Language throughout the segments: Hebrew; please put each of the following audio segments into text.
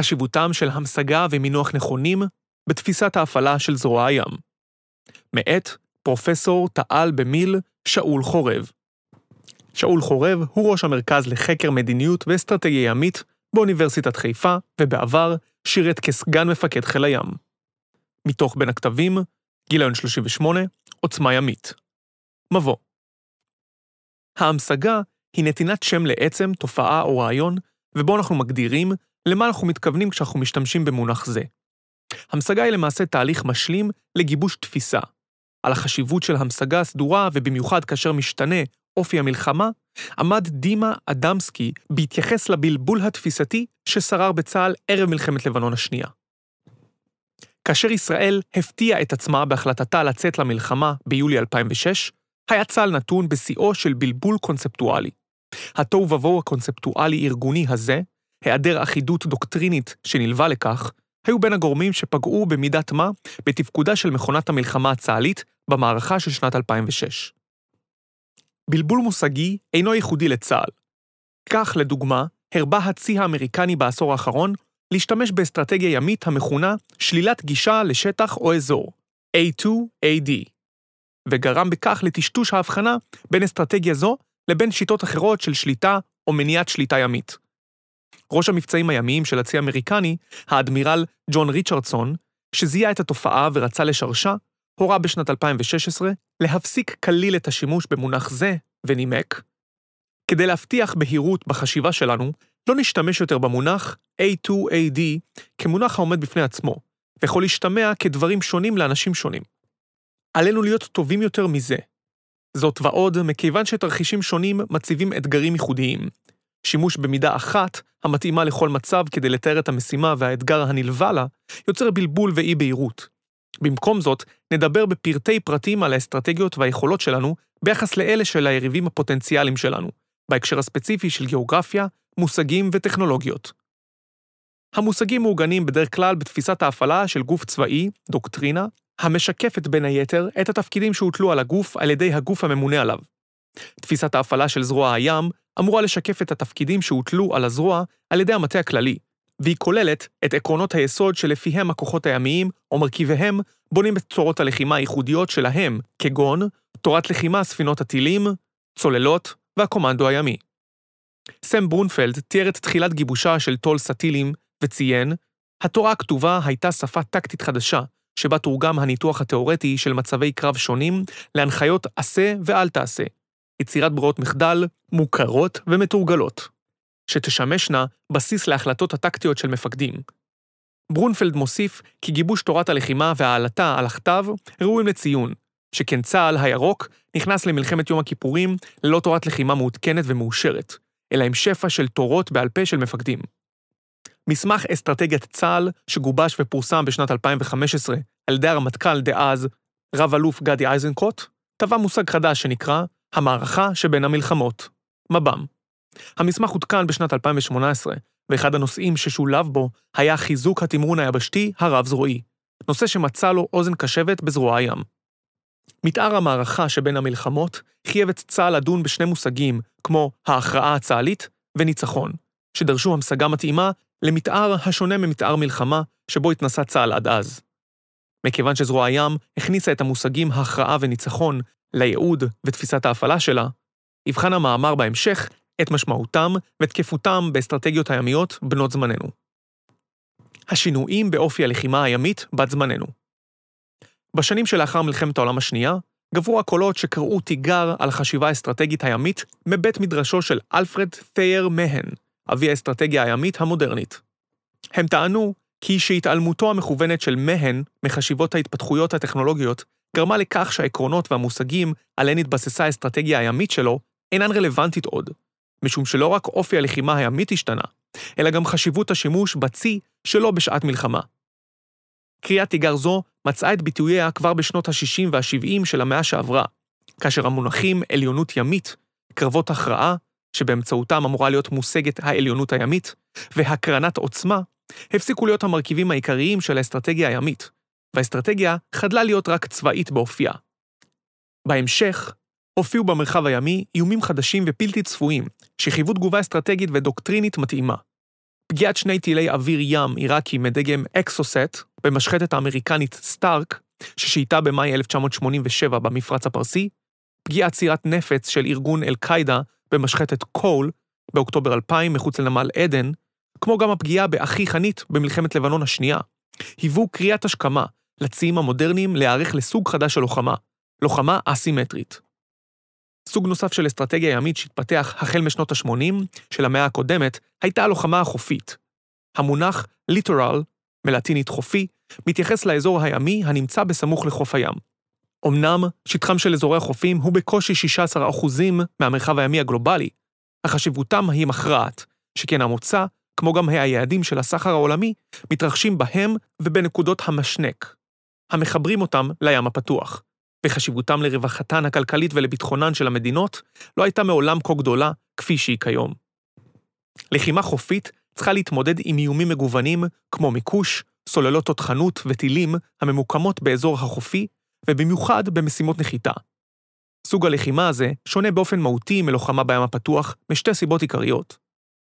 חשיבותם של המשגה ומינוח נכונים בתפיסת ההפעלה של זרוע הים. מאת פרופסור תעל במיל שאול חורב. שאול חורב הוא ראש המרכז לחקר מדיניות ואסטרטגיה ימית באוניברסיטת חיפה, ובעבר שירת כסגן מפקד חיל הים. מתוך בין הכתבים, גיליון 38, עוצמה ימית. מבוא ההמשגה היא נתינת שם לעצם, תופעה או רעיון, ובו אנחנו מגדירים למה אנחנו מתכוונים כשאנחנו משתמשים במונח זה. המשגה היא למעשה תהליך משלים לגיבוש תפיסה. על החשיבות של המשגה הסדורה, ובמיוחד כאשר משתנה אופי המלחמה, עמד דימה אדמסקי בהתייחס לבלבול התפיסתי ששרר בצה"ל ערב מלחמת לבנון השנייה. כאשר ישראל הפתיעה את עצמה בהחלטתה לצאת למלחמה ביולי 2006, היה צה"ל נתון בשיאו של בלבול קונספטואלי. התוהו ובוהו הקונספטואלי-ארגוני הזה, היעדר אחידות דוקטרינית שנלווה לכך, היו בין הגורמים שפגעו במידת מה בתפקודה של מכונת המלחמה הצה"לית במערכה של שנת 2006. בלבול מושגי אינו ייחודי לצה"ל. כך, לדוגמה, הרבה הצי האמריקני בעשור האחרון להשתמש באסטרטגיה ימית המכונה שלילת גישה לשטח או אזור, A2AD, וגרם בכך לטשטוש ההבחנה בין אסטרטגיה זו לבין שיטות אחרות של שליטה או מניעת שליטה ימית. ראש המבצעים הימיים של הצי האמריקני, האדמירל ג'ון ריצ'רדסון, שזיהה את התופעה ורצה לשרשה, הורה בשנת 2016 להפסיק כליל את השימוש במונח זה, ונימק, כדי להבטיח בהירות בחשיבה שלנו, לא נשתמש יותר במונח A2AD כמונח העומד בפני עצמו, ויכול להשתמע כדברים שונים לאנשים שונים. עלינו להיות טובים יותר מזה. זאת ועוד, מכיוון שתרחישים שונים מציבים אתגרים ייחודיים. שימוש במידה אחת, המתאימה לכל מצב כדי לתאר את המשימה והאתגר הנלווה לה, יוצר בלבול ואי-בהירות. במקום זאת, נדבר בפרטי פרטים על האסטרטגיות והיכולות שלנו ביחס לאלה של היריבים הפוטנציאליים שלנו, בהקשר הספציפי של גיאוגרפיה, מושגים וטכנולוגיות. המושגים מעוגנים בדרך כלל בתפיסת ההפעלה של גוף צבאי, דוקטרינה, המשקפת בין היתר את התפקידים שהוטלו על הגוף על ידי הגוף הממונה עליו. תפיסת ההפעלה של זרוע הים אמורה לשקף את התפקידים שהוטלו על הזרוע על ידי המטה הכללי, והיא כוללת את עקרונות היסוד שלפיהם הכוחות הימיים או מרכיביהם בונים את צורות הלחימה הייחודיות שלהם, כגון תורת לחימה ספינות הטילים, צוללות והקומנדו הימי. סם ברונפלד תיאר את תחילת גיבושה של טול סטילים וציין, התורה הכתובה הייתה שפה טקטית חדשה, שבה תורגם הניתוח התאורטי של מצבי קרב שונים להנחיות עשה ואל תעשה, יצירת ברירות מחדל מוכרות ומתורגלות, שתשמשנה בסיס להחלטות הטקטיות של מפקדים. ברונפלד מוסיף כי גיבוש תורת הלחימה והעלתה על הכתב ראויים לציון, שכן צה"ל הירוק נכנס למלחמת יום הכיפורים ללא תורת לחימה מעודכנת ומאושרת, אלא עם שפע של תורות בעל פה של מפקדים. מסמך אסטרטגיית צה"ל, שגובש ופורסם בשנת 2015 על ידי הרמטכ"ל דאז, רב-אלוף גדי איזנקוט, טבע מושג חדש שנקרא המערכה שבין המלחמות, מב"ם. המסמך עודכן בשנת 2018, ואחד הנושאים ששולב בו היה חיזוק התמרון היבשתי הרב-זרועי, נושא שמצא לו אוזן קשבת בזרוע הים. מתאר המערכה שבין המלחמות חייב את צה"ל לדון בשני מושגים, כמו ההכרעה הצה"לית וניצחון, שדרשו המשגה מתאימה למתאר השונה ממתאר מלחמה שבו התנסה צה"ל עד אז. מכיוון שזרוע הים הכניסה את המושגים הכרעה וניצחון לייעוד ותפיסת ההפעלה שלה, יבחן המאמר בהמשך את משמעותם ותקפותם באסטרטגיות הימיות בנות זמננו. השינויים באופי הלחימה הימית בת זמננו. בשנים שלאחר מלחמת העולם השנייה, גברו הקולות שקראו תיגר על החשיבה האסטרטגית הימית מבית מדרשו של אלפרד תייר מהן, אבי האסטרטגיה הימית המודרנית. הם טענו כי שהתעלמותו המכוונת של מהן מחשיבות ההתפתחויות הטכנולוגיות גרמה לכך שהעקרונות והמושגים עליהן התבססה האסטרטגיה הימית שלו אינן רלוונטית עוד, משום שלא רק אופי הלחימה הימית השתנה, אלא גם חשיבות השימוש בצי שלא בשעת מלחמה. קריאת תיגר זו מצאה את ביטוייה כבר בשנות ה-60 וה-70 של המאה שעברה, כאשר המונחים עליונות ימית, קרבות הכרעה, שבאמצעותם אמורה להיות מושגת העליונות הימית, והקרנת עוצמה, הפסיקו להיות המרכיבים העיקריים של האסטרטגיה הימית, והאסטרטגיה חדלה להיות רק צבאית באופייה. בהמשך, הופיעו במרחב הימי איומים חדשים ובלתי צפויים, שחייבו תגובה אסטרטגית ודוקטרינית מתאימה. פגיעת שני טילי אוויר ים עיראקי מדגם אקסוסט במשחתת האמריקנית סטארק, ששהתה במאי 1987 במפרץ הפרסי, פגיעת סירת נפץ של ארגון אל-קאעידה במשחתת קול באוקטובר 2000 מחוץ לנמל עדן, כמו גם הפגיעה באח"י חנית במלחמת לבנון השנייה, היוו קריאת השכמה לציים המודרניים להיערך לסוג חדש של לוחמה, לוחמה אסימטרית. סוג נוסף של אסטרטגיה ימית שהתפתח החל משנות ה-80 של המאה הקודמת, הייתה הלוחמה החופית. המונח ליטורל, מלטינית חופי, מתייחס לאזור הימי הנמצא בסמוך לחוף הים. אמנם, שטחם של אזורי החופים הוא בקושי 16% מהמרחב הימי הגלובלי, אך חשיבותם היא מכרעת, שכן המוצא, כמו גם היעדים של הסחר העולמי, מתרחשים בהם ובנקודות המשנק, המחברים אותם לים הפתוח. וחשיבותם לרווחתן הכלכלית ולביטחונן של המדינות לא הייתה מעולם כה גדולה כפי שהיא כיום. לחימה חופית צריכה להתמודד עם איומים מגוונים כמו מיקוש, סוללות תותחנות וטילים הממוקמות באזור החופי, ובמיוחד במשימות נחיתה. סוג הלחימה הזה שונה באופן מהותי מלוחמה בים הפתוח משתי סיבות עיקריות.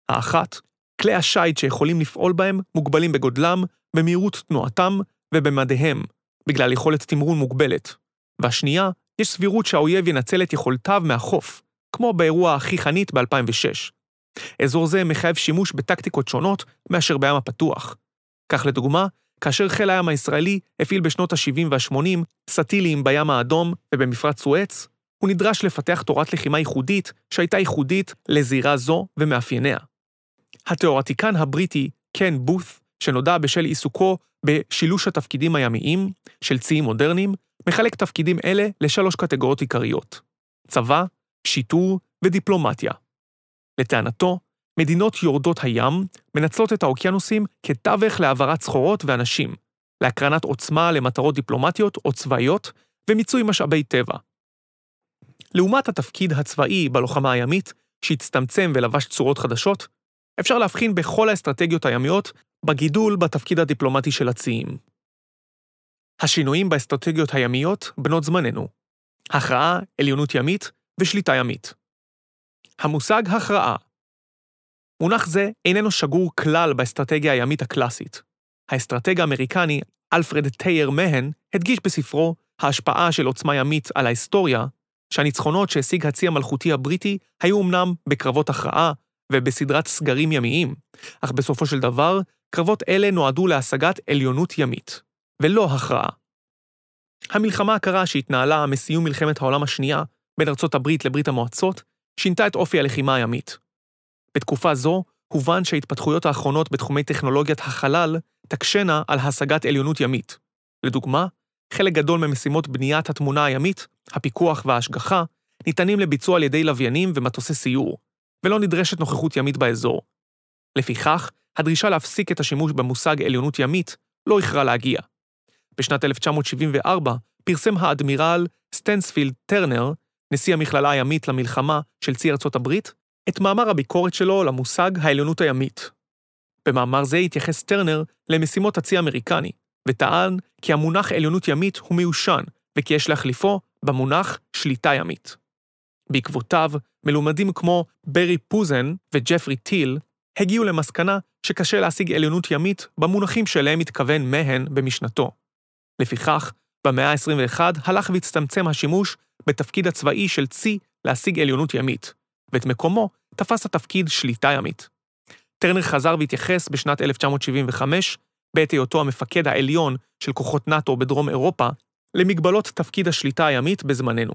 האחת, כלי השיט שיכולים לפעול בהם מוגבלים בגודלם, במהירות תנועתם ובמדיהם, בגלל יכולת תמרון מוגבלת. והשנייה, יש סבירות שהאויב ינצל את יכולתיו מהחוף, כמו באירוע הכי חנית ב-2006. אזור זה מחייב שימוש בטקטיקות שונות מאשר בים הפתוח. כך לדוגמה, כאשר חיל הים הישראלי הפעיל בשנות ה-70 וה-80 סטיליים בים האדום ובמפרץ סואץ, הוא נדרש לפתח תורת לחימה ייחודית שהייתה ייחודית לזירה זו ומאפייניה. התיאורטיקן הבריטי קן בות', שנודע בשל עיסוקו בשילוש התפקידים הימיים של ציים מודרניים, מחלק תפקידים אלה לשלוש קטגוריות עיקריות צבא, שיטור ודיפלומטיה. לטענתו, מדינות יורדות הים מנצלות את האוקיינוסים כתווך להעברת סחורות ואנשים, להקרנת עוצמה למטרות דיפלומטיות או צבאיות ומיצוי משאבי טבע. לעומת התפקיד הצבאי בלוחמה הימית, שהצטמצם ולבש צורות חדשות, אפשר להבחין בכל האסטרטגיות הימיות בגידול בתפקיד הדיפלומטי של הציים. השינויים באסטרטגיות הימיות בנות זמננו. הכרעה, עליונות ימית ושליטה ימית. המושג הכרעה מונח זה איננו שגור כלל באסטרטגיה הימית הקלאסית. האסטרטג האמריקני אלפרד תאייר מהאן הדגיש בספרו ההשפעה של עוצמה ימית על ההיסטוריה, שהניצחונות שהשיג הצי המלכותי הבריטי היו אמנם בקרבות הכרעה ובסדרת סגרים ימיים, אך בסופו של דבר, קרבות אלה נועדו להשגת עליונות ימית. ולא הכרעה. המלחמה הקרה שהתנהלה מסיום מלחמת העולם השנייה בין ארצות הברית לברית המועצות, שינתה את אופי הלחימה הימית. בתקופה זו, הובן שההתפתחויות האחרונות בתחומי טכנולוגיית החלל תקשנה על השגת עליונות ימית. לדוגמה, חלק גדול ממשימות בניית התמונה הימית, הפיקוח וההשגחה, ניתנים לביצוע על ידי לוויינים ומטוסי סיור, ולא נדרשת נוכחות ימית באזור. לפיכך, הדרישה להפסיק את השימוש במושג עליונות ימית לא איחרה להגיע. בשנת 1974 פרסם האדמירל סטנספילד טרנר, נשיא המכללה הימית למלחמה של צי ארצות הברית, את מאמר הביקורת שלו למושג העליונות הימית. במאמר זה התייחס טרנר למשימות הצי האמריקני, וטען כי המונח עליונות ימית הוא מיושן, וכי יש להחליפו במונח שליטה ימית. בעקבותיו, מלומדים כמו ברי פוזן וג'פרי טיל הגיעו למסקנה שקשה להשיג עליונות ימית במונחים שאליהם התכוון מהן במשנתו. לפיכך, במאה ה-21 הלך והצטמצם השימוש בתפקיד הצבאי של צי להשיג עליונות ימית, ואת מקומו תפס התפקיד שליטה ימית. טרנר חזר והתייחס בשנת 1975, בעת היותו המפקד העליון של כוחות נאט"ו בדרום אירופה, למגבלות תפקיד השליטה הימית בזמננו.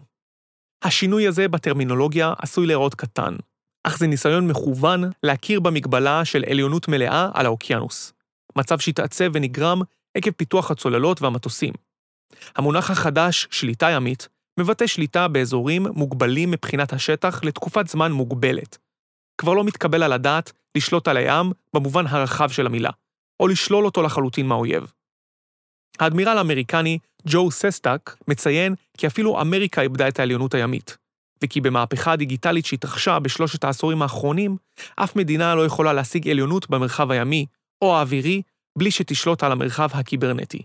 השינוי הזה בטרמינולוגיה עשוי להיראות קטן, אך זה ניסיון מכוון להכיר במגבלה של עליונות מלאה על האוקיינוס, מצב שהתעצב ונגרם עקב פיתוח הצוללות והמטוסים. המונח החדש, שליטה ימית, מבטא שליטה באזורים מוגבלים מבחינת השטח לתקופת זמן מוגבלת. כבר לא מתקבל על הדעת לשלוט על הים במובן הרחב של המילה, או לשלול אותו לחלוטין מהאויב. האדמירל האמריקני ג'ו ססטאק מציין כי אפילו אמריקה איבדה את העליונות הימית, וכי במהפכה הדיגיטלית שהתרחשה בשלושת העשורים האחרונים, אף מדינה לא יכולה להשיג עליונות במרחב הימי או האווירי בלי שתשלוט על המרחב הקיברנטי.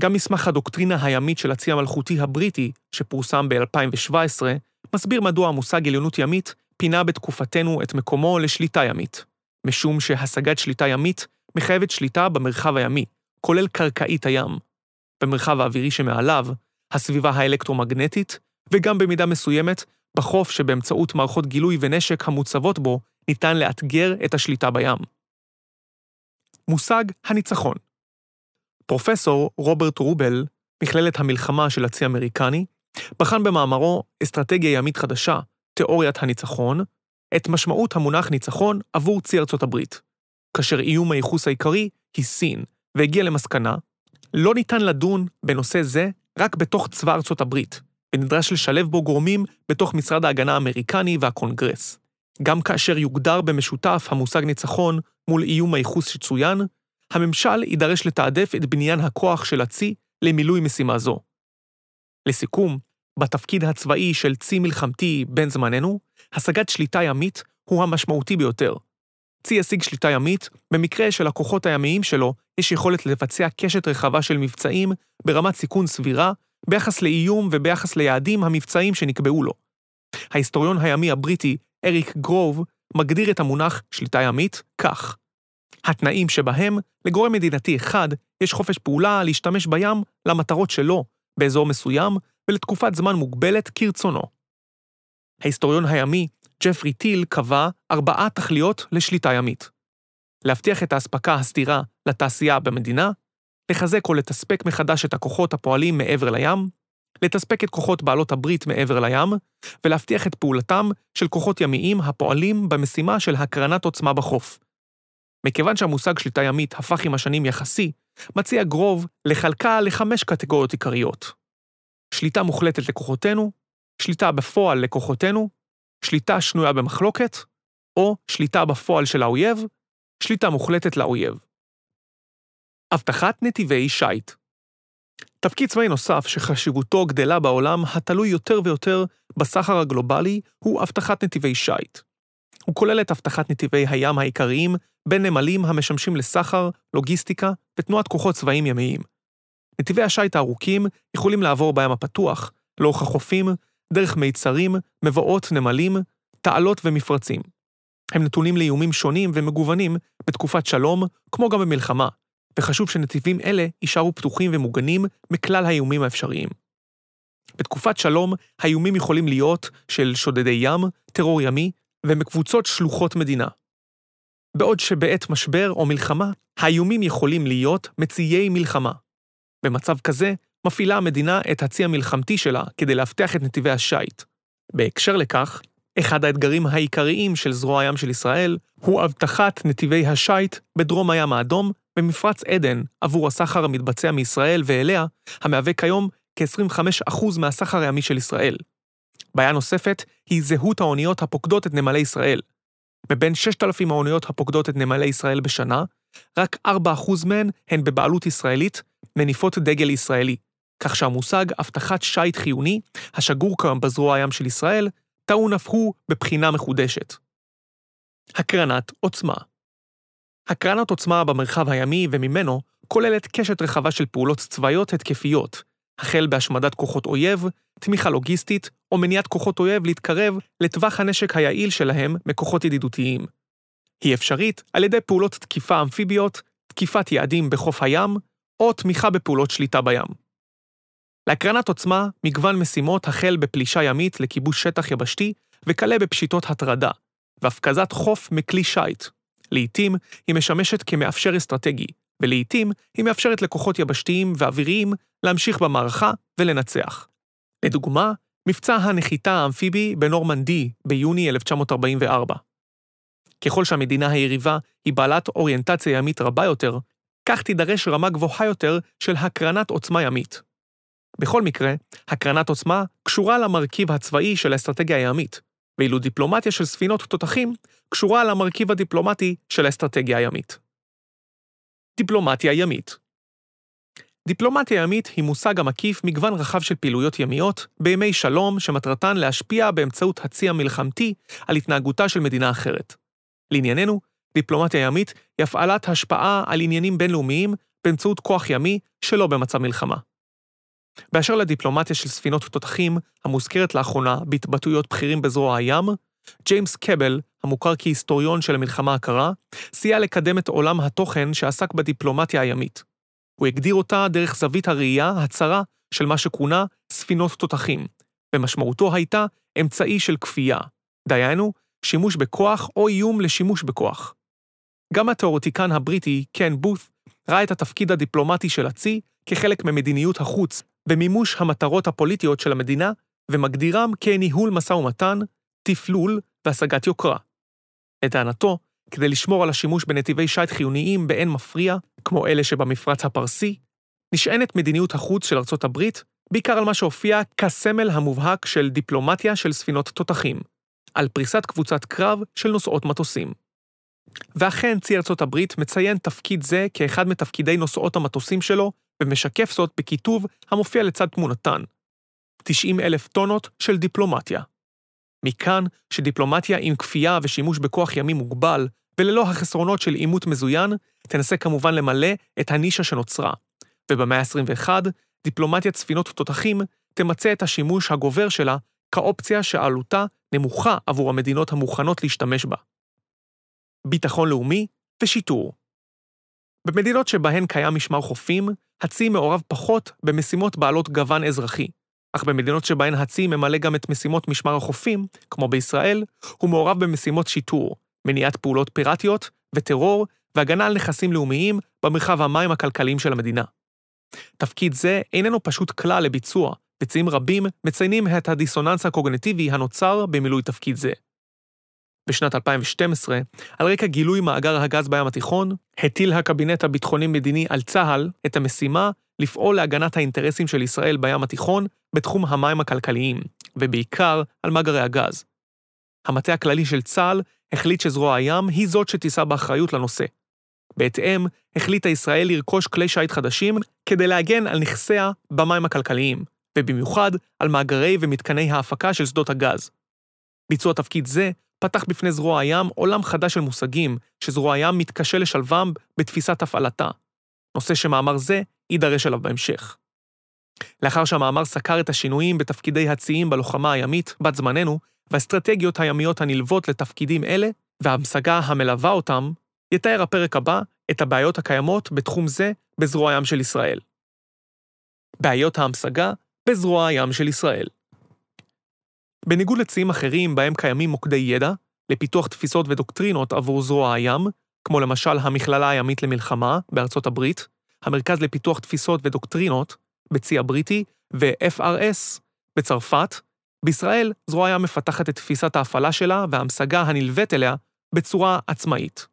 גם מסמך הדוקטרינה הימית של הצי המלכותי הבריטי, שפורסם ב-2017, מסביר מדוע המושג עליונות ימית פינה בתקופתנו את מקומו לשליטה ימית, משום שהשגת שליטה ימית מחייבת שליטה במרחב הימי, כולל קרקעית הים, במרחב האווירי שמעליו, הסביבה האלקטרומגנטית, וגם במידה מסוימת, בחוף שבאמצעות מערכות גילוי ונשק המוצבות בו, ניתן לאתגר את השליטה בים. מושג הניצחון פרופסור רוברט רובל, מכללת המלחמה של הצי האמריקני, בחן במאמרו אסטרטגיה ימית חדשה, תיאוריית הניצחון, את משמעות המונח ניצחון עבור צי ארצות הברית, כאשר איום הייחוס העיקרי היא סין, והגיע למסקנה, לא ניתן לדון בנושא זה רק בתוך צבא ארצות הברית, ונדרש לשלב בו גורמים בתוך משרד ההגנה האמריקני והקונגרס. גם כאשר יוגדר במשותף המושג ניצחון מול איום הייחוס שצוין, הממשל יידרש לתעדף את בניין הכוח של הצי למילוי משימה זו. לסיכום, בתפקיד הצבאי של צי מלחמתי בן זמננו, השגת שליטה ימית הוא המשמעותי ביותר. צי ישיג שליטה ימית במקרה שלכוחות הימיים שלו יש יכולת לבצע קשת רחבה של מבצעים ברמת סיכון סבירה ביחס לאיום וביחס ליעדים המבצעיים שנקבעו לו. ההיסטוריון הימי הבריטי אריק גרוב מגדיר את המונח שליטה ימית כך: התנאים שבהם לגורם מדינתי אחד יש חופש פעולה להשתמש בים למטרות שלו באזור מסוים ולתקופת זמן מוגבלת כרצונו. ההיסטוריון הימי ג'פרי טיל קבע ארבעה תכליות לשליטה ימית. להבטיח את האספקה הסדירה לתעשייה במדינה, לחזק או לתספק מחדש את הכוחות הפועלים מעבר לים, לתספק את כוחות בעלות הברית מעבר לים, ולהבטיח את פעולתם של כוחות ימיים הפועלים במשימה של הקרנת עוצמה בחוף. מכיוון שהמושג שליטה ימית הפך עם השנים יחסי, מציע גרוב לחלקה לחמש קטגוריות עיקריות. שליטה מוחלטת לכוחותינו, שליטה בפועל לכוחותינו, שליטה שנויה במחלוקת, או שליטה בפועל של האויב, שליטה מוחלטת לאויב. אבטחת נתיבי שיט תפקיד צבאי נוסף שחשיבותו גדלה בעולם התלוי יותר ויותר בסחר הגלובלי הוא אבטחת נתיבי שיט. הוא כולל את אבטחת נתיבי הים העיקריים בין נמלים המשמשים לסחר, לוגיסטיקה ותנועת כוחות צבאיים ימיים. נתיבי השיט הארוכים יכולים לעבור בים הפתוח, לאורך החופים, דרך מיצרים, מבואות, נמלים, תעלות ומפרצים. הם נתונים לאיומים שונים ומגוונים בתקופת שלום, כמו גם במלחמה, וחשוב שנתיבים אלה יישארו פתוחים ומוגנים מכלל האיומים האפשריים. בתקופת שלום, האיומים יכולים להיות של שודדי ים, טרור ימי, ומקבוצות שלוחות מדינה. בעוד שבעת משבר או מלחמה, האיומים יכולים להיות מציעי מלחמה. במצב כזה, מפעילה המדינה את הצי המלחמתי שלה כדי לאבטח את נתיבי השיט. בהקשר לכך, אחד האתגרים העיקריים של זרוע הים של ישראל הוא אבטחת נתיבי השיט בדרום הים האדום במפרץ עדן עבור הסחר המתבצע מישראל ואליה, המהווה כיום כ-25% מהסחר הימי של ישראל. בעיה נוספת היא זהות האוניות הפוקדות את נמלי ישראל. מבין 6,000 האוניות הפוקדות את נמלי ישראל בשנה, רק 4% מהן הן בבעלות ישראלית, מניפות דגל ישראלי, כך שהמושג אבטחת שיט חיוני, השגור כיום בזרוע הים של ישראל, טעון אף הוא בבחינה מחודשת. הקרנת עוצמה הקרנת עוצמה במרחב הימי וממנו כוללת קשת רחבה של פעולות צבאיות התקפיות, החל בהשמדת כוחות אויב, תמיכה לוגיסטית או מניעת כוחות אויב להתקרב לטווח הנשק היעיל שלהם מכוחות ידידותיים. היא אפשרית על ידי פעולות תקיפה אמפיביות, תקיפת יעדים בחוף הים, או תמיכה בפעולות שליטה בים. להקרנת עוצמה מגוון משימות החל בפלישה ימית לכיבוש שטח יבשתי וכלה בפשיטות הטרדה, והפקזת חוף מכלי שיט. לעתים היא משמשת כמאפשר אסטרטגי, ולעתים היא מאפשרת לכוחות יבשתיים ואוויריים להמשיך במערכה ולנצח. לדוגמה, מבצע הנחיתה האמפיבי בנורמנדי ביוני 1944. ככל שהמדינה היריבה היא בעלת אוריינטציה ימית רבה יותר, כך תידרש רמה גבוהה יותר של הקרנת עוצמה ימית. בכל מקרה, הקרנת עוצמה קשורה למרכיב הצבאי של האסטרטגיה הימית, ואילו דיפלומטיה של ספינות תותחים קשורה למרכיב הדיפלומטי של האסטרטגיה הימית. דיפלומטיה ימית דיפלומטיה ימית היא מושג המקיף מגוון רחב של פעילויות ימיות בימי שלום שמטרתן להשפיע באמצעות הצי המלחמתי על התנהגותה של מדינה אחרת. לענייננו, דיפלומטיה ימית היא הפעלת השפעה על עניינים בינלאומיים באמצעות כוח ימי שלא במצב מלחמה. באשר לדיפלומטיה של ספינות תותחים, המוזכרת לאחרונה בהתבטאויות בכירים בזרוע הים, ג'יימס קבל, המוכר כהיסטוריון של המלחמה הקרה, סייע לקדם את עולם התוכן שעסק בדיפלומטיה הימית. הוא הגדיר אותה דרך זווית הראייה הצרה של מה שכונה ספינות תותחים, ומשמעותו הייתה אמצעי של כפייה, דהיינו, שימוש בכוח או איום לשימוש בכוח. גם התיאורטיקן הבריטי, קן בות', ראה את התפקיד הדיפלומטי של הצי כחלק ממדיניות החוץ ומימוש המטרות הפוליטיות של המדינה, ומגדירם כניהול משא ומתן, תפלול והשגת יוקרה. לטענתו, כדי לשמור על השימוש בנתיבי שיט חיוניים באין מפריע, כמו אלה שבמפרץ הפרסי, נשענת מדיניות החוץ של ארצות הברית בעיקר על מה שהופיע כסמל המובהק של דיפלומטיה של ספינות תותחים, על פריסת קבוצת קרב של נוסעות מטוסים. ואכן צי ארצות הברית מציין תפקיד זה כאחד מתפקידי נוסעות המטוסים שלו, ומשקף זאת בכיתוב המופיע לצד תמונתן. 90 אלף טונות של דיפלומטיה. מכאן שדיפלומטיה עם כפייה ושימוש בכוח ימי מוגבל, וללא החסרונות של עימות מזוין, תנסה כמובן למלא את הנישה שנוצרה. ובמאה ה-21, דיפלומטיית ספינות תותחים תמצה את השימוש הגובר שלה כאופציה שעלותה נמוכה עבור המדינות המוכנות להשתמש בה. ביטחון לאומי ושיטור. במדינות שבהן קיים משמר חופים, הצי מעורב פחות במשימות בעלות גוון אזרחי, אך במדינות שבהן הצי ממלא גם את משימות משמר החופים, כמו בישראל, הוא מעורב במשימות שיטור, מניעת פעולות פיראטיות וטרור והגנה על נכסים לאומיים במרחב המים הכלכליים של המדינה. תפקיד זה איננו פשוט כלל לביצוע, וציים רבים מציינים את הדיסוננס הקוגנטיבי הנוצר במילוי תפקיד זה. בשנת 2012, על רקע גילוי מאגר הגז בים התיכון, הטיל הקבינט הביטחוני-מדיני על צה"ל את המשימה לפעול להגנת האינטרסים של ישראל בים התיכון בתחום המים הכלכליים, ובעיקר על מאגרי הגז. המטה הכללי של צה"ל החליט שזרוע הים היא זאת שתישא באחריות לנושא. בהתאם, החליטה ישראל לרכוש כלי שיט חדשים כדי להגן על נכסיה במים הכלכליים, ובמיוחד על מאגרי ומתקני ההפקה של שדות הגז. ביצוע תפקיד זה פתח בפני זרוע הים עולם חדש של מושגים, שזרוע הים מתקשה לשלבם בתפיסת הפעלתה. נושא שמאמר זה יידרש אליו בהמשך. לאחר שהמאמר סקר את השינויים בתפקידי הציים בלוחמה הימית, בת זמננו, והאסטרטגיות הימיות הנלוות לתפקידים אלה, וההמשגה המלווה אותם, יתאר הפרק הבא את הבעיות הקיימות בתחום זה בזרוע הים של ישראל. בעיות ההמשגה בזרוע הים של ישראל. בניגוד לציים אחרים בהם קיימים מוקדי ידע, לפיתוח תפיסות ודוקטרינות עבור זרוע הים, כמו למשל המכללה הימית למלחמה בארצות הברית, המרכז לפיתוח תפיסות ודוקטרינות בצי הבריטי ו-FRS בצרפת, בישראל זרוע הים מפתחת את תפיסת ההפעלה שלה וההמשגה הנלווית אליה בצורה עצמאית.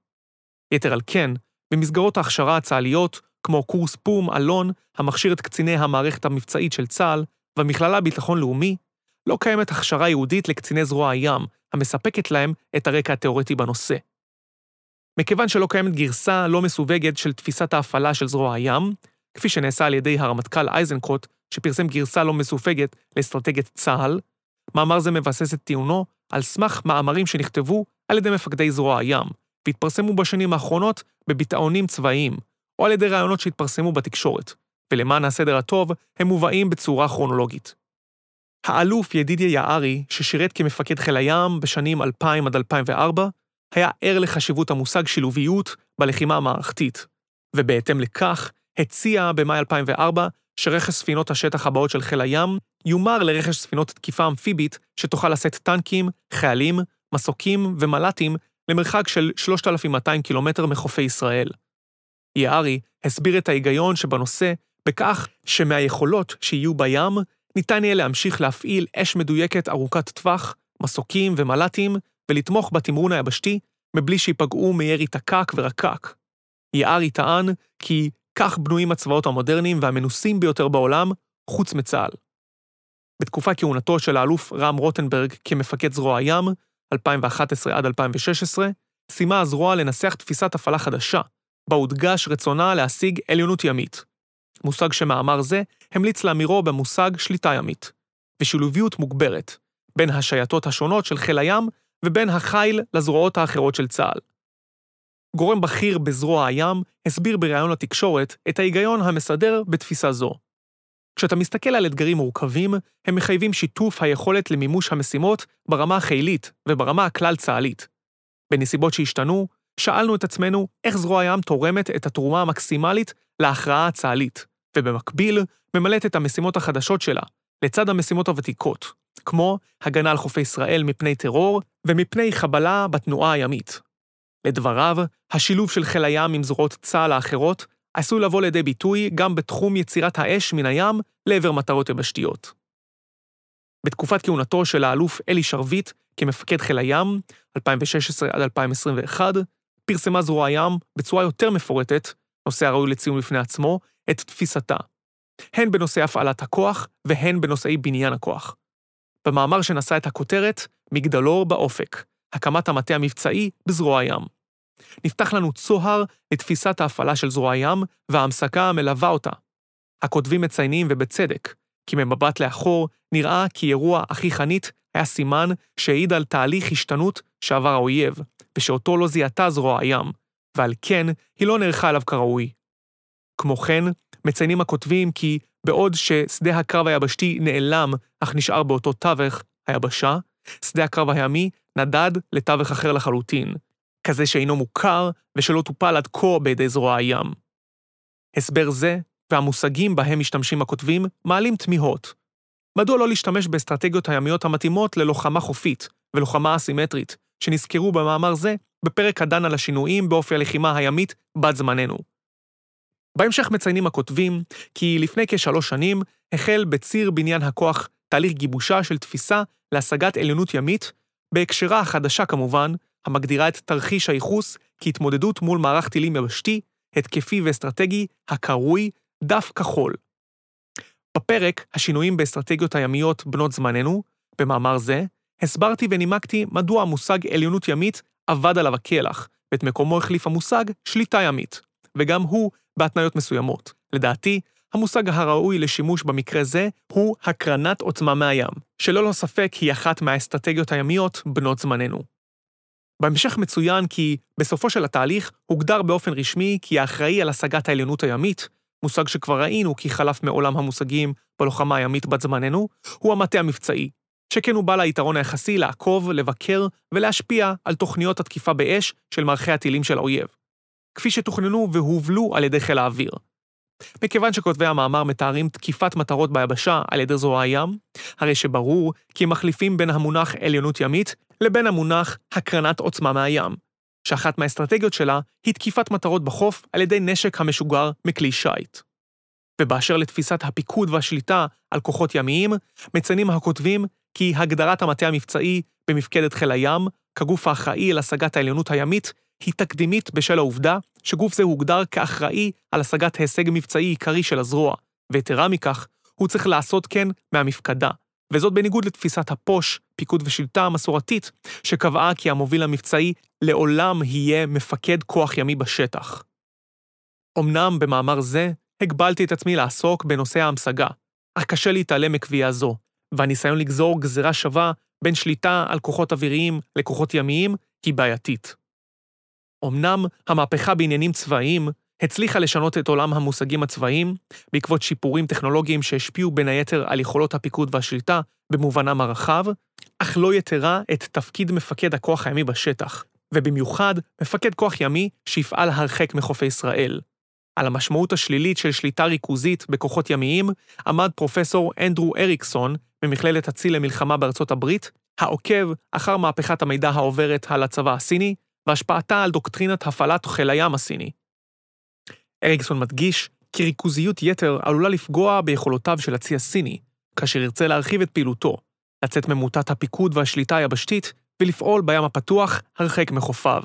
יתר על כן, במסגרות ההכשרה הצה"ליות, כמו קורס פום אלון, המכשיר את קציני המערכת המבצעית של צה"ל, והמכללה ביטחון לאומי, לא קיימת הכשרה ייעודית לקציני זרוע הים, המספקת להם את הרקע התאורטי בנושא. מכיוון שלא קיימת גרסה לא מסווגת של תפיסת ההפעלה של זרוע הים, כפי שנעשה על ידי הרמטכ"ל אייזנקוט, שפרסם גרסה לא מסווגת לאסטרטגיית צה"ל, מאמר זה מבסס את טיעונו על סמך מאמרים שנכתבו על ידי מפקדי זרוע הים, והתפרסמו בשנים האחרונות בביטאונים צבאיים, או על ידי רעיונות שהתפרסמו בתקשורת, ולמען הסדר הטוב, הם מובאים בצורה כרונולוגית. האלוף ידידיה יערי, ששירת כמפקד חיל הים בשנים 2000 עד 2004, היה ער לחשיבות המושג שילוביות בלחימה המערכתית, ובהתאם לכך, הציע במאי 2004 שרכש ספינות השטח הבאות של חיל הים יומר לרכש ספינות תקיפה אמפיבית שתוכל לשאת טנקים, חיילים, מסוקים ומל"טים למרחק של 3,200 קילומטר מחופי ישראל. יערי הסביר את ההיגיון שבנושא בכך שמהיכולות שיהיו בים, ניתן יהיה להמשיך להפעיל אש מדויקת ארוכת טווח, מסוקים ומל"טים, ולתמוך בתמרון היבשתי מבלי שייפגעו מירי תקק ורקק. יערי טען כי כך בנויים הצבאות המודרניים והמנוסים ביותר בעולם, חוץ מצה"ל. בתקופת כהונתו של האלוף רם רוטנברג כמפקד זרוע הים, 2011 עד 2016, סיימה הזרוע לנסח תפיסת הפעלה חדשה, בה הודגש רצונה להשיג עליונות ימית. מושג שמאמר זה המליץ להמירו במושג שליטה ימית, ושילוביות מוגברת, בין השייטות השונות של חיל הים ובין החיל לזרועות האחרות של צה"ל. גורם בכיר בזרוע הים הסביר בריאיון לתקשורת את ההיגיון המסדר בתפיסה זו. כשאתה מסתכל על אתגרים מורכבים, הם מחייבים שיתוף היכולת למימוש המשימות ברמה החילית וברמה הכלל-צה"לית. בנסיבות שהשתנו, שאלנו את עצמנו איך זרוע הים תורמת את התרומה המקסימלית להכרעה הצה"לית, ובמקביל, ממלאת את המשימות החדשות שלה, לצד המשימות הוותיקות, כמו הגנה על חופי ישראל מפני טרור ומפני חבלה בתנועה הימית. לדבריו, השילוב של חיל הים עם זרועות צה"ל האחרות עשוי לבוא לידי ביטוי גם בתחום יצירת האש מן הים לעבר מטרות יבשתיות. בתקופת כהונתו של האלוף אלי שרביט כמפקד חיל הים, 2016 עד 2021, פרסמה זרוע הים בצורה יותר מפורטת, נושא הראוי לציון בפני עצמו, את תפיסתה, הן בנושאי הפעלת הכוח והן בנושאי בניין הכוח. במאמר שנשא את הכותרת, מגדלור באופק, הקמת המטה המבצעי בזרוע הים. נפתח לנו צוהר לתפיסת ההפעלה של זרוע הים וההמסקה המלווה אותה. הכותבים מציינים, ובצדק, כי ממבט לאחור נראה כי אירוע אחי חנית היה סימן שהעיד על תהליך השתנות שעבר האויב, ושאותו לא זיהתה זרוע הים, ועל כן היא לא נערכה אליו כראוי. כמו כן, מציינים הכותבים כי בעוד ששדה הקרב היבשתי נעלם, אך נשאר באותו תווך, היבשה, שדה הקרב הימי נדד לתווך אחר לחלוטין, כזה שאינו מוכר ושלא טופל עד כה בידי זרוע הים. הסבר זה, והמושגים בהם משתמשים הכותבים, מעלים תמיהות. מדוע לא להשתמש באסטרטגיות הימיות המתאימות ללוחמה חופית ולוחמה אסימטרית, שנזכרו במאמר זה בפרק הדן על השינויים באופי הלחימה הימית בת זמננו. בהמשך מציינים הכותבים כי לפני כשלוש שנים החל בציר בניין הכוח תהליך גיבושה של תפיסה להשגת עליונות ימית, בהקשרה החדשה כמובן, המגדירה את תרחיש הייחוס כהתמודדות מול מערך טילים יבשתי, התקפי ואסטרטגי, הקרוי דף כחול. בפרק השינויים באסטרטגיות הימיות בנות זמננו, במאמר זה, הסברתי ונימקתי מדוע המושג עליונות ימית אבד עליו הקלח, ואת מקומו החליף המושג שליטה ימית, וגם הוא בהתניות מסוימות. לדעתי, המושג הראוי לשימוש במקרה זה הוא הקרנת עוצמה מהים, שללא ספק היא אחת מהאסטרטגיות הימיות בנות זמננו. בהמשך מצוין כי בסופו של התהליך הוגדר באופן רשמי כי האחראי על השגת העליונות הימית, מושג שכבר ראינו כי חלף מעולם המושגים בלוחמה הימית בת זמננו, הוא המטה המבצעי, שכן הוא בעל היתרון היחסי לעקוב, לבקר ולהשפיע על תוכניות התקיפה באש של מערכי הטילים של האויב. כפי שתוכננו והובלו על ידי חיל האוויר. מכיוון שכותבי המאמר מתארים תקיפת מטרות ביבשה על ידי זרוע הים, הרי שברור כי מחליפים בין המונח עליונות ימית לבין המונח הקרנת עוצמה מהים, שאחת מהאסטרטגיות שלה היא תקיפת מטרות בחוף על ידי נשק המשוגר מכלי שיט. ובאשר לתפיסת הפיקוד והשליטה על כוחות ימיים, מציינים הכותבים כי הגדרת המטה המבצעי במפקדת חיל הים, כגוף האחראי על השגת העליונות הימית, היא תקדימית בשל העובדה שגוף זה הוגדר כאחראי על השגת הישג מבצעי עיקרי של הזרוע, ויתרה מכך, הוא צריך לעשות כן מהמפקדה, וזאת בניגוד לתפיסת הפוש, פיקוד ושלטה המסורתית, שקבעה כי המוביל המבצעי לעולם יהיה מפקד כוח ימי בשטח. אמנם במאמר זה הגבלתי את עצמי לעסוק בנושא ההמשגה, אך קשה להתעלם מקביעה זו, והניסיון לגזור גזירה שווה בין שליטה על כוחות אוויריים לכוחות ימיים היא בעייתית. אמנם המהפכה בעניינים צבאיים הצליחה לשנות את עולם המושגים הצבאיים, בעקבות שיפורים טכנולוגיים שהשפיעו בין היתר על יכולות הפיקוד והשליטה במובנם הרחב, אך לא יתרה את תפקיד מפקד הכוח הימי בשטח, ובמיוחד מפקד כוח ימי שיפעל הרחק מחופי ישראל. על המשמעות השלילית של שליטה ריכוזית בכוחות ימיים עמד פרופסור אנדרו אריקסון ממכללת הציל למלחמה בארצות הברית, העוקב אחר מהפכת המידע העוברת על הצבא הסיני, והשפעתה על דוקטרינת הפעלת חיל הים הסיני. אריקסון מדגיש כי ריכוזיות יתר עלולה לפגוע ביכולותיו של הצי הסיני, כאשר ירצה להרחיב את פעילותו, לצאת ממוטת הפיקוד והשליטה היבשתית ולפעול בים הפתוח הרחק מחופיו.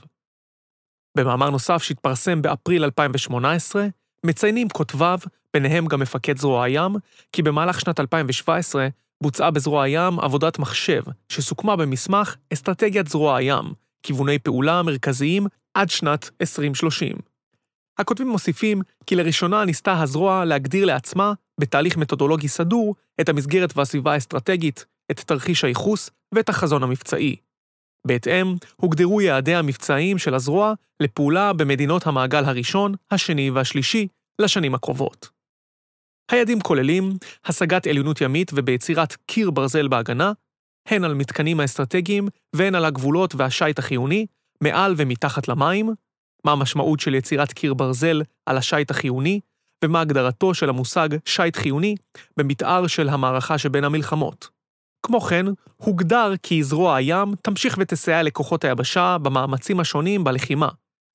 במאמר נוסף שהתפרסם באפריל 2018, מציינים כותביו, ביניהם גם מפקד זרוע הים, כי במהלך שנת 2017 בוצעה בזרוע הים עבודת מחשב שסוכמה במסמך אסטרטגיית זרוע הים, כיווני פעולה מרכזיים עד שנת 2030. הכותבים מוסיפים כי לראשונה ניסתה הזרוע להגדיר לעצמה, בתהליך מתודולוגי סדור, את המסגרת והסביבה האסטרטגית, את תרחיש הייחוס ואת החזון המבצעי. בהתאם, הוגדרו יעדי המבצעיים של הזרוע לפעולה במדינות המעגל הראשון, השני והשלישי לשנים הקרובות. היעדים כוללים השגת עליונות ימית וביצירת קיר ברזל בהגנה, הן על מתקנים האסטרטגיים והן על הגבולות והשיט החיוני, מעל ומתחת למים, מה המשמעות של יצירת קיר ברזל על השיט החיוני, ומה הגדרתו של המושג שיט חיוני במתאר של המערכה שבין המלחמות. כמו כן, הוגדר כי זרוע הים תמשיך ותסייע לכוחות היבשה במאמצים השונים בלחימה,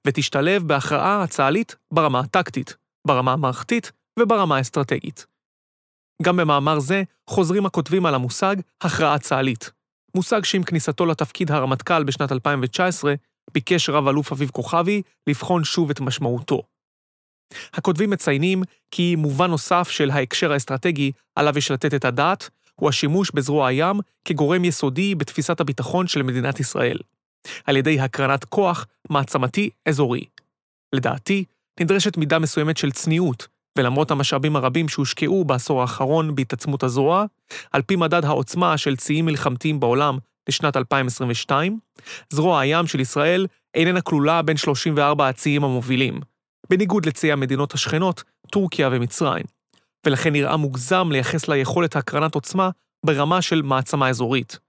ותשתלב בהכרעה הצה"לית ברמה הטקטית, ברמה המערכתית וברמה האסטרטגית. גם במאמר זה חוזרים הכותבים על המושג הכרעה צה"לית, מושג שעם כניסתו לתפקיד הרמטכ"ל בשנת 2019, ביקש רב-אלוף אביב כוכבי לבחון שוב את משמעותו. הכותבים מציינים כי מובן נוסף של ההקשר האסטרטגי עליו יש לתת את הדעת, הוא השימוש בזרוע הים כגורם יסודי בתפיסת הביטחון של מדינת ישראל, על ידי הקרנת כוח מעצמתי אזורי. לדעתי, נדרשת מידה מסוימת של צניעות, ולמרות המשאבים הרבים שהושקעו בעשור האחרון בהתעצמות הזרוע, על פי מדד העוצמה של ציים מלחמתיים בעולם לשנת 2022, זרוע הים של ישראל איננה כלולה בין 34 הציים המובילים, בניגוד לציי המדינות השכנות, טורקיה ומצרים, ולכן נראה מוגזם לייחס לה יכולת הקרנת עוצמה ברמה של מעצמה אזורית.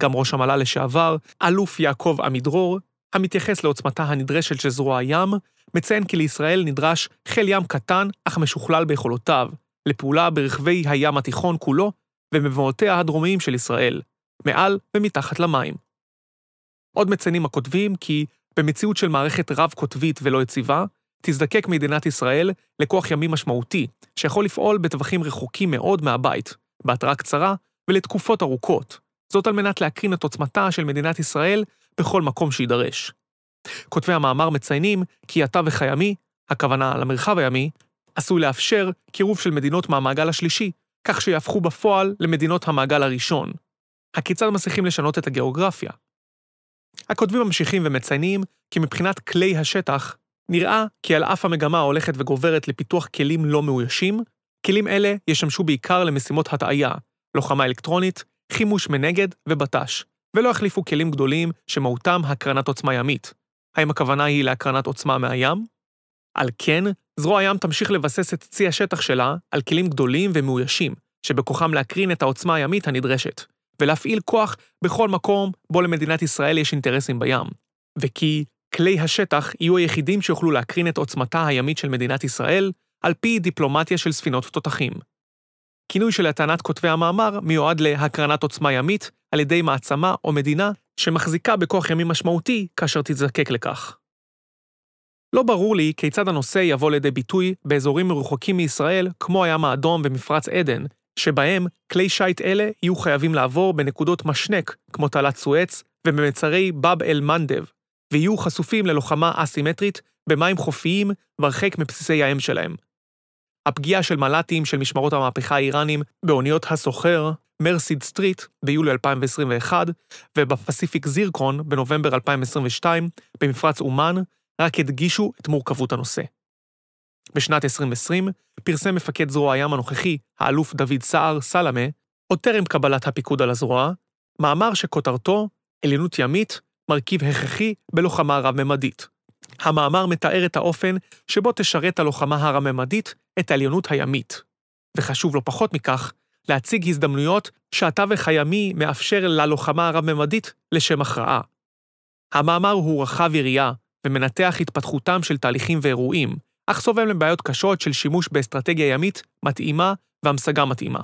גם ראש המל"ל לשעבר, אלוף יעקב עמידרור, המתייחס לעוצמתה הנדרשת של זרוע הים, מציין כי לישראל נדרש חיל ים קטן אך משוכלל ביכולותיו, לפעולה ברחבי הים התיכון כולו ומבואותיה הדרומיים של ישראל, מעל ומתחת למים. עוד מציינים הכותבים כי במציאות של מערכת רב-קוטבית ולא יציבה, תזדקק מדינת ישראל לכוח ימי משמעותי, שיכול לפעול בטווחים רחוקים מאוד מהבית, בהתראה קצרה ולתקופות ארוכות, זאת על מנת להקרין את עוצמתה של מדינת ישראל בכל מקום שיידרש. כותבי המאמר מציינים כי התווך הימי, הכוונה למרחב הימי, עשוי לאפשר קירוב של מדינות מהמעגל השלישי, כך שיהפכו בפועל למדינות המעגל הראשון. הכיצד מצליחים לשנות את הגיאוגרפיה? הכותבים ממשיכים ומציינים כי מבחינת כלי השטח, נראה כי על אף המגמה ההולכת וגוברת לפיתוח כלים לא מאוישים, כלים אלה ישמשו בעיקר למשימות הטעיה, לוחמה אלקטרונית, חימוש מנגד ובט"ש, ולא יחליפו כלים גדולים שמהותם הקרנת עוצמה ימית. האם הכוונה היא להקרנת עוצמה מהים? על כן, זרוע הים תמשיך לבסס את צי השטח שלה על כלים גדולים ומאוישים, שבכוחם להקרין את העוצמה הימית הנדרשת, ולהפעיל כוח בכל מקום בו למדינת ישראל יש אינטרסים בים. וכי כלי השטח יהיו היחידים שיוכלו להקרין את עוצמתה הימית של מדינת ישראל, על פי דיפלומטיה של ספינות תותחים. כינוי שלטענת כותבי המאמר מיועד להקרנת עוצמה ימית על ידי מעצמה או מדינה שמחזיקה בכוח ימי משמעותי כאשר תזדקק לכך. לא ברור לי כיצד הנושא יבוא לידי ביטוי באזורים מרוחקים מישראל כמו הים האדום ומפרץ עדן, שבהם כלי שיט אלה יהיו חייבים לעבור בנקודות משנק כמו תעלת סואץ ובמצרי באב אל-מנדב, ויהיו חשופים ללוחמה אסימטרית במים חופיים והרחק מבסיסי האם שלהם. הפגיעה של מל"טים של משמרות המהפכה האיראנים באוניות הסוחר, מרסר סטריט, ביולי 2021, ובפסיפיק זירקון, בנובמבר 2022, במפרץ אומן, רק הדגישו את מורכבות הנושא. בשנת 2020 פרסם מפקד זרוע הים הנוכחי, האלוף דוד סער סלמה, עוד טרם קבלת הפיקוד על הזרוע, מאמר שכותרתו עליונות ימית, מרכיב הכרחי בלוחמה רב-ממדית. המאמר מתאר את האופן שבו תשרת הלוחמה הרב-ממדית את העליונות הימית. וחשוב לא פחות מכך, להציג הזדמנויות שהתווך הימי מאפשר ללוחמה הרב-ממדית לשם הכרעה. המאמר הוא רחב יריעה ומנתח התפתחותם של תהליכים ואירועים, אך סובל מבעיות קשות של שימוש באסטרטגיה ימית מתאימה והמשגה מתאימה.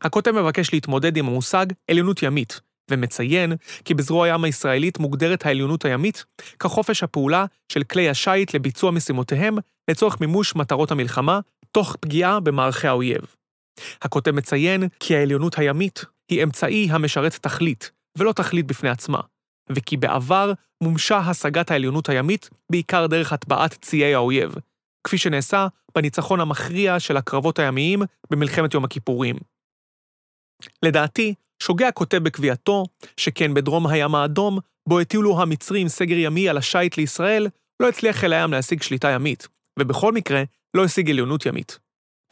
הכותב מבקש להתמודד עם המושג עליונות ימית, ומציין כי בזרוע הים הישראלית מוגדרת העליונות הימית כחופש הפעולה של כלי השיט לביצוע משימותיהם לצורך מימוש מטרות המלחמה, תוך פגיעה במערכי האויב. הכותב מציין כי העליונות הימית היא אמצעי המשרת תכלית, ולא תכלית בפני עצמה, וכי בעבר מומשה השגת העליונות הימית בעיקר דרך הטבעת ציי האויב, כפי שנעשה בניצחון המכריע של הקרבות הימיים במלחמת יום הכיפורים. לדעתי, שוגה כותב בקביעתו, שכן בדרום הים האדום, בו הטילו המצרים סגר ימי על השיט לישראל, לא הצליח חיל הים להשיג שליטה ימית, ובכל מקרה, לא השיג עליונות ימית.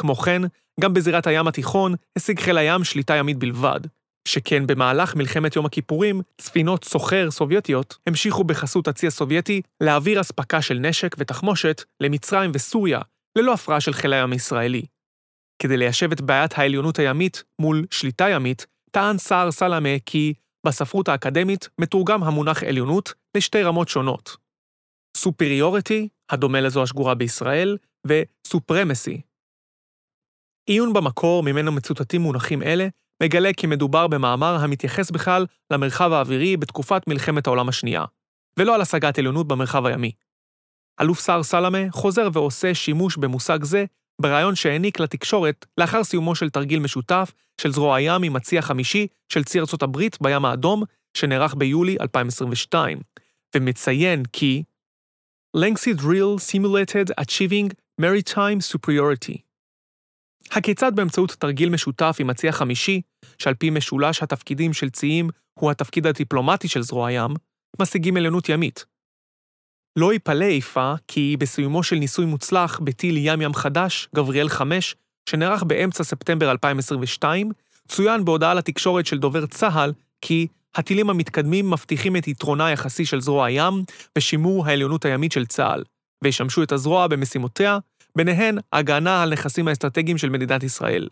כמו כן, גם בזירת הים התיכון השיג חיל הים שליטה ימית בלבד, שכן במהלך מלחמת יום הכיפורים, ספינות סוחר סובייטיות המשיכו בחסות הצי הסובייטי להעביר אספקה של נשק ותחמושת למצרים וסוריה, ללא הפרעה של חיל הים הישראלי. כדי ליישב את בעיית העליונות הימית מול שליטה ימית, טען סער סלמה כי בספרות האקדמית מתורגם המונח עליונות לשתי רמות שונות. סופריוריטי, הדומה לזו השגורה בישראל, וסופרמסי. עיון במקור ממנו מצוטטים מונחים אלה מגלה כי מדובר במאמר המתייחס בכלל למרחב האווירי בתקופת מלחמת העולם השנייה, ולא על השגת עליונות במרחב הימי. אלוף סער סלמה חוזר ועושה שימוש במושג זה ברעיון שהעניק לתקשורת לאחר סיומו של תרגיל משותף של זרוע הים עם הצי החמישי של צי ארצות הברית בים האדום, שנערך ביולי 2022, ומציין כי Lengthy drill simulated achieving maritime superiority. הכיצד באמצעות תרגיל משותף עם הצי החמישי, שעל פי משולש התפקידים של ציים הוא התפקיד הדיפלומטי של זרוע הים, משיגים עליונות ימית, לא ייפלא איפה כי בסיומו של ניסוי מוצלח בטיל ים ים חדש, גבריאל 5, שנערך באמצע ספטמבר 2022, צוין בהודעה לתקשורת של דובר צה"ל כי הטילים המתקדמים מבטיחים את יתרונה היחסי של זרוע הים ושימור העליונות הימית של צה"ל, וישמשו את הזרוע במשימותיה, ביניהן הגנה על נכסים האסטרטגיים של מדינת ישראל.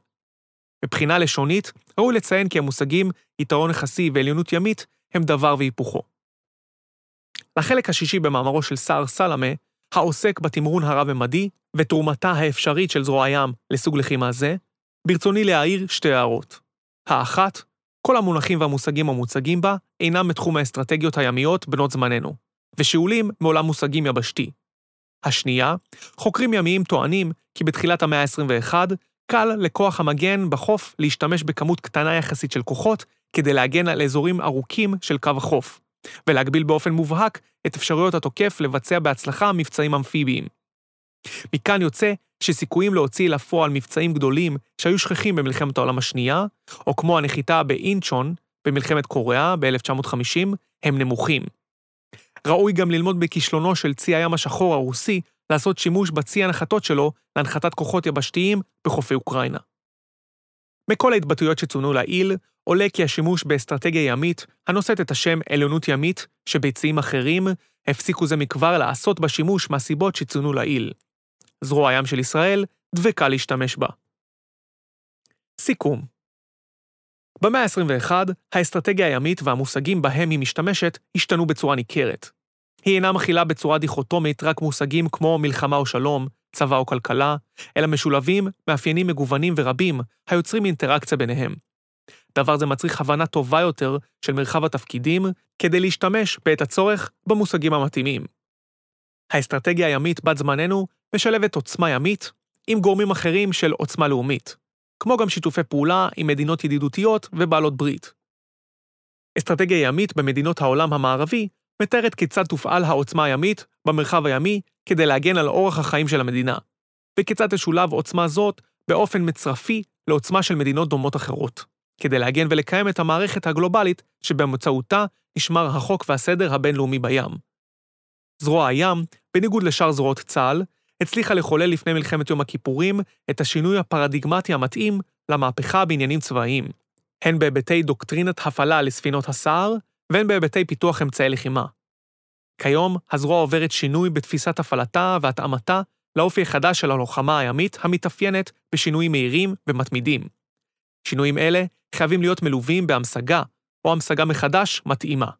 מבחינה לשונית, ראוי לציין כי המושגים יתרון יחסי ועליונות ימית הם דבר והיפוכו. לחלק השישי במאמרו של סער סלמה, העוסק בתמרון הרב-ממדי ותרומתה האפשרית של זרוע הים לסוג לחימה זה, ברצוני להעיר שתי הערות. האחת, כל המונחים והמושגים המוצגים בה אינם מתחום האסטרטגיות הימיות בנות זמננו, ושאולים מעולם מושגים יבשתי. השנייה, חוקרים ימיים טוענים כי בתחילת המאה ה-21 קל לכוח המגן בחוף להשתמש בכמות קטנה יחסית של כוחות כדי להגן על אזורים ארוכים של קו החוף, ולהגביל באופן מובהק את אפשרויות התוקף לבצע בהצלחה מבצעים אמפיביים. מכאן יוצא שסיכויים להוציא לפועל מבצעים גדולים שהיו שכיחים במלחמת העולם השנייה, או כמו הנחיתה באינצ'ון במלחמת קוריאה ב-1950, הם נמוכים. ראוי גם ללמוד בכישלונו של צי הים השחור הרוסי לעשות שימוש בצי הנחתות שלו להנחתת כוחות יבשתיים בחופי אוקראינה. מכל ההתבטאויות שצוינו לעיל, עולה כי השימוש באסטרטגיה ימית, הנושאת את השם עליונות ימית, שביצעים אחרים הפסיקו זה מכבר לעשות בה שימוש מהסיבות שצוינו לעיל. זרוע הים של ישראל דבקה להשתמש בה. סיכום במאה ה-21, האסטרטגיה הימית והמושגים בהם היא משתמשת השתנו בצורה ניכרת. היא אינה מכילה בצורה דיכוטומית רק מושגים כמו מלחמה או שלום, צבא או כלכלה, אלא משולבים מאפיינים מגוונים ורבים היוצרים אינטראקציה ביניהם. דבר זה מצריך הבנה טובה יותר של מרחב התפקידים כדי להשתמש בעת הצורך במושגים המתאימים. האסטרטגיה הימית בת זמננו משלבת עוצמה ימית עם גורמים אחרים של עוצמה לאומית, כמו גם שיתופי פעולה עם מדינות ידידותיות ובעלות ברית. אסטרטגיה ימית במדינות העולם המערבי מתארת כיצד תופעל העוצמה הימית במרחב הימי כדי להגן על אורח החיים של המדינה, וכיצד תשולב עוצמה זאת באופן מצרפי לעוצמה של מדינות דומות אחרות, כדי להגן ולקיים את המערכת הגלובלית שבאמצעותה נשמר החוק והסדר הבינלאומי בים. זרוע הים, בניגוד לשאר זרועות צה"ל, הצליחה לחולל לפני מלחמת יום הכיפורים את השינוי הפרדיגמטי המתאים למהפכה בעניינים צבאיים, הן בהיבטי דוקטרינת הפעלה לספינות הסער, והן בהיבטי פיתוח אמצעי לחימה. כיום, הזרוע עוברת שינוי בתפיסת הפעלתה והתאמתה לאופי החדש של הלוחמה הימית המתאפיינת בשינויים מהירים ומתמידים. שינויים אלה חייבים להיות מלווים בהמשגה, או המשגה מחדש מתאימה.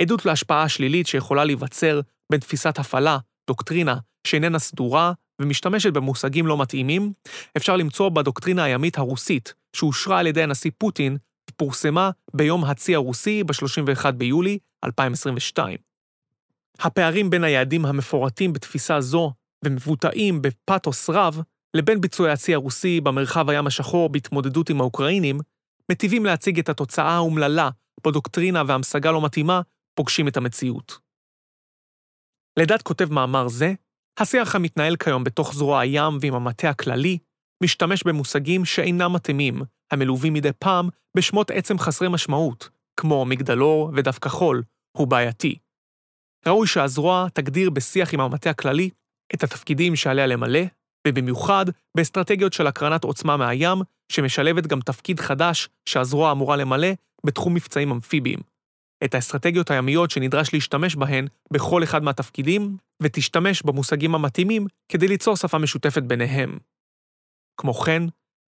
עדות להשפעה השלילית שיכולה להיווצר בין תפיסת הפעלה, דוקטרינה, שאיננה סדורה ומשתמשת במושגים לא מתאימים, אפשר למצוא בדוקטרינה הימית הרוסית, שאושרה על ידי הנשיא פוטין ופורסמה ביום הצי הרוסי ב-31 ביולי 2022. הפערים בין היעדים המפורטים בתפיסה זו ומבוטאים בפתוס רב, לבין ביצועי הצי הרוסי במרחב הים השחור בהתמודדות עם האוקראינים, מטיבים להציג את התוצאה האומללה בדוקטרינה והמשגה לא מתאימה פוגשים את המציאות. לדעת כותב מאמר זה, השיח המתנהל כיום בתוך זרוע הים ועם המטה הכללי, משתמש במושגים שאינם מתאימים, המלווים מדי פעם בשמות עצם חסרי משמעות, כמו מגדלור ודף כחול, הוא בעייתי. ראוי שהזרוע תגדיר בשיח עם המטה הכללי את התפקידים שעליה למלא, ובמיוחד באסטרטגיות של הקרנת עוצמה מהים, שמשלבת גם תפקיד חדש שהזרוע אמורה למלא בתחום מבצעים אמפיביים. את האסטרטגיות הימיות שנדרש להשתמש בהן בכל אחד מהתפקידים, ותשתמש במושגים המתאימים כדי ליצור שפה משותפת ביניהם. כמו כן,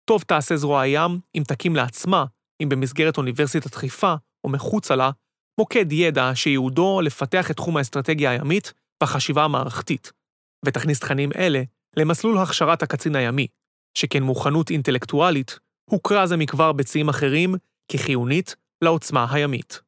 טוב תעשה זרוע הים אם תקים לעצמה, אם במסגרת אוניברסיטת חיפה או מחוצה לה, מוקד ידע שייעודו לפתח את תחום האסטרטגיה הימית והחשיבה המערכתית, ותכניס תכנים אלה למסלול הכשרת הקצין הימי, שכן מוכנות אינטלקטואלית הוכרה זה מכבר בציים אחרים כחיונית לעוצמה הימית.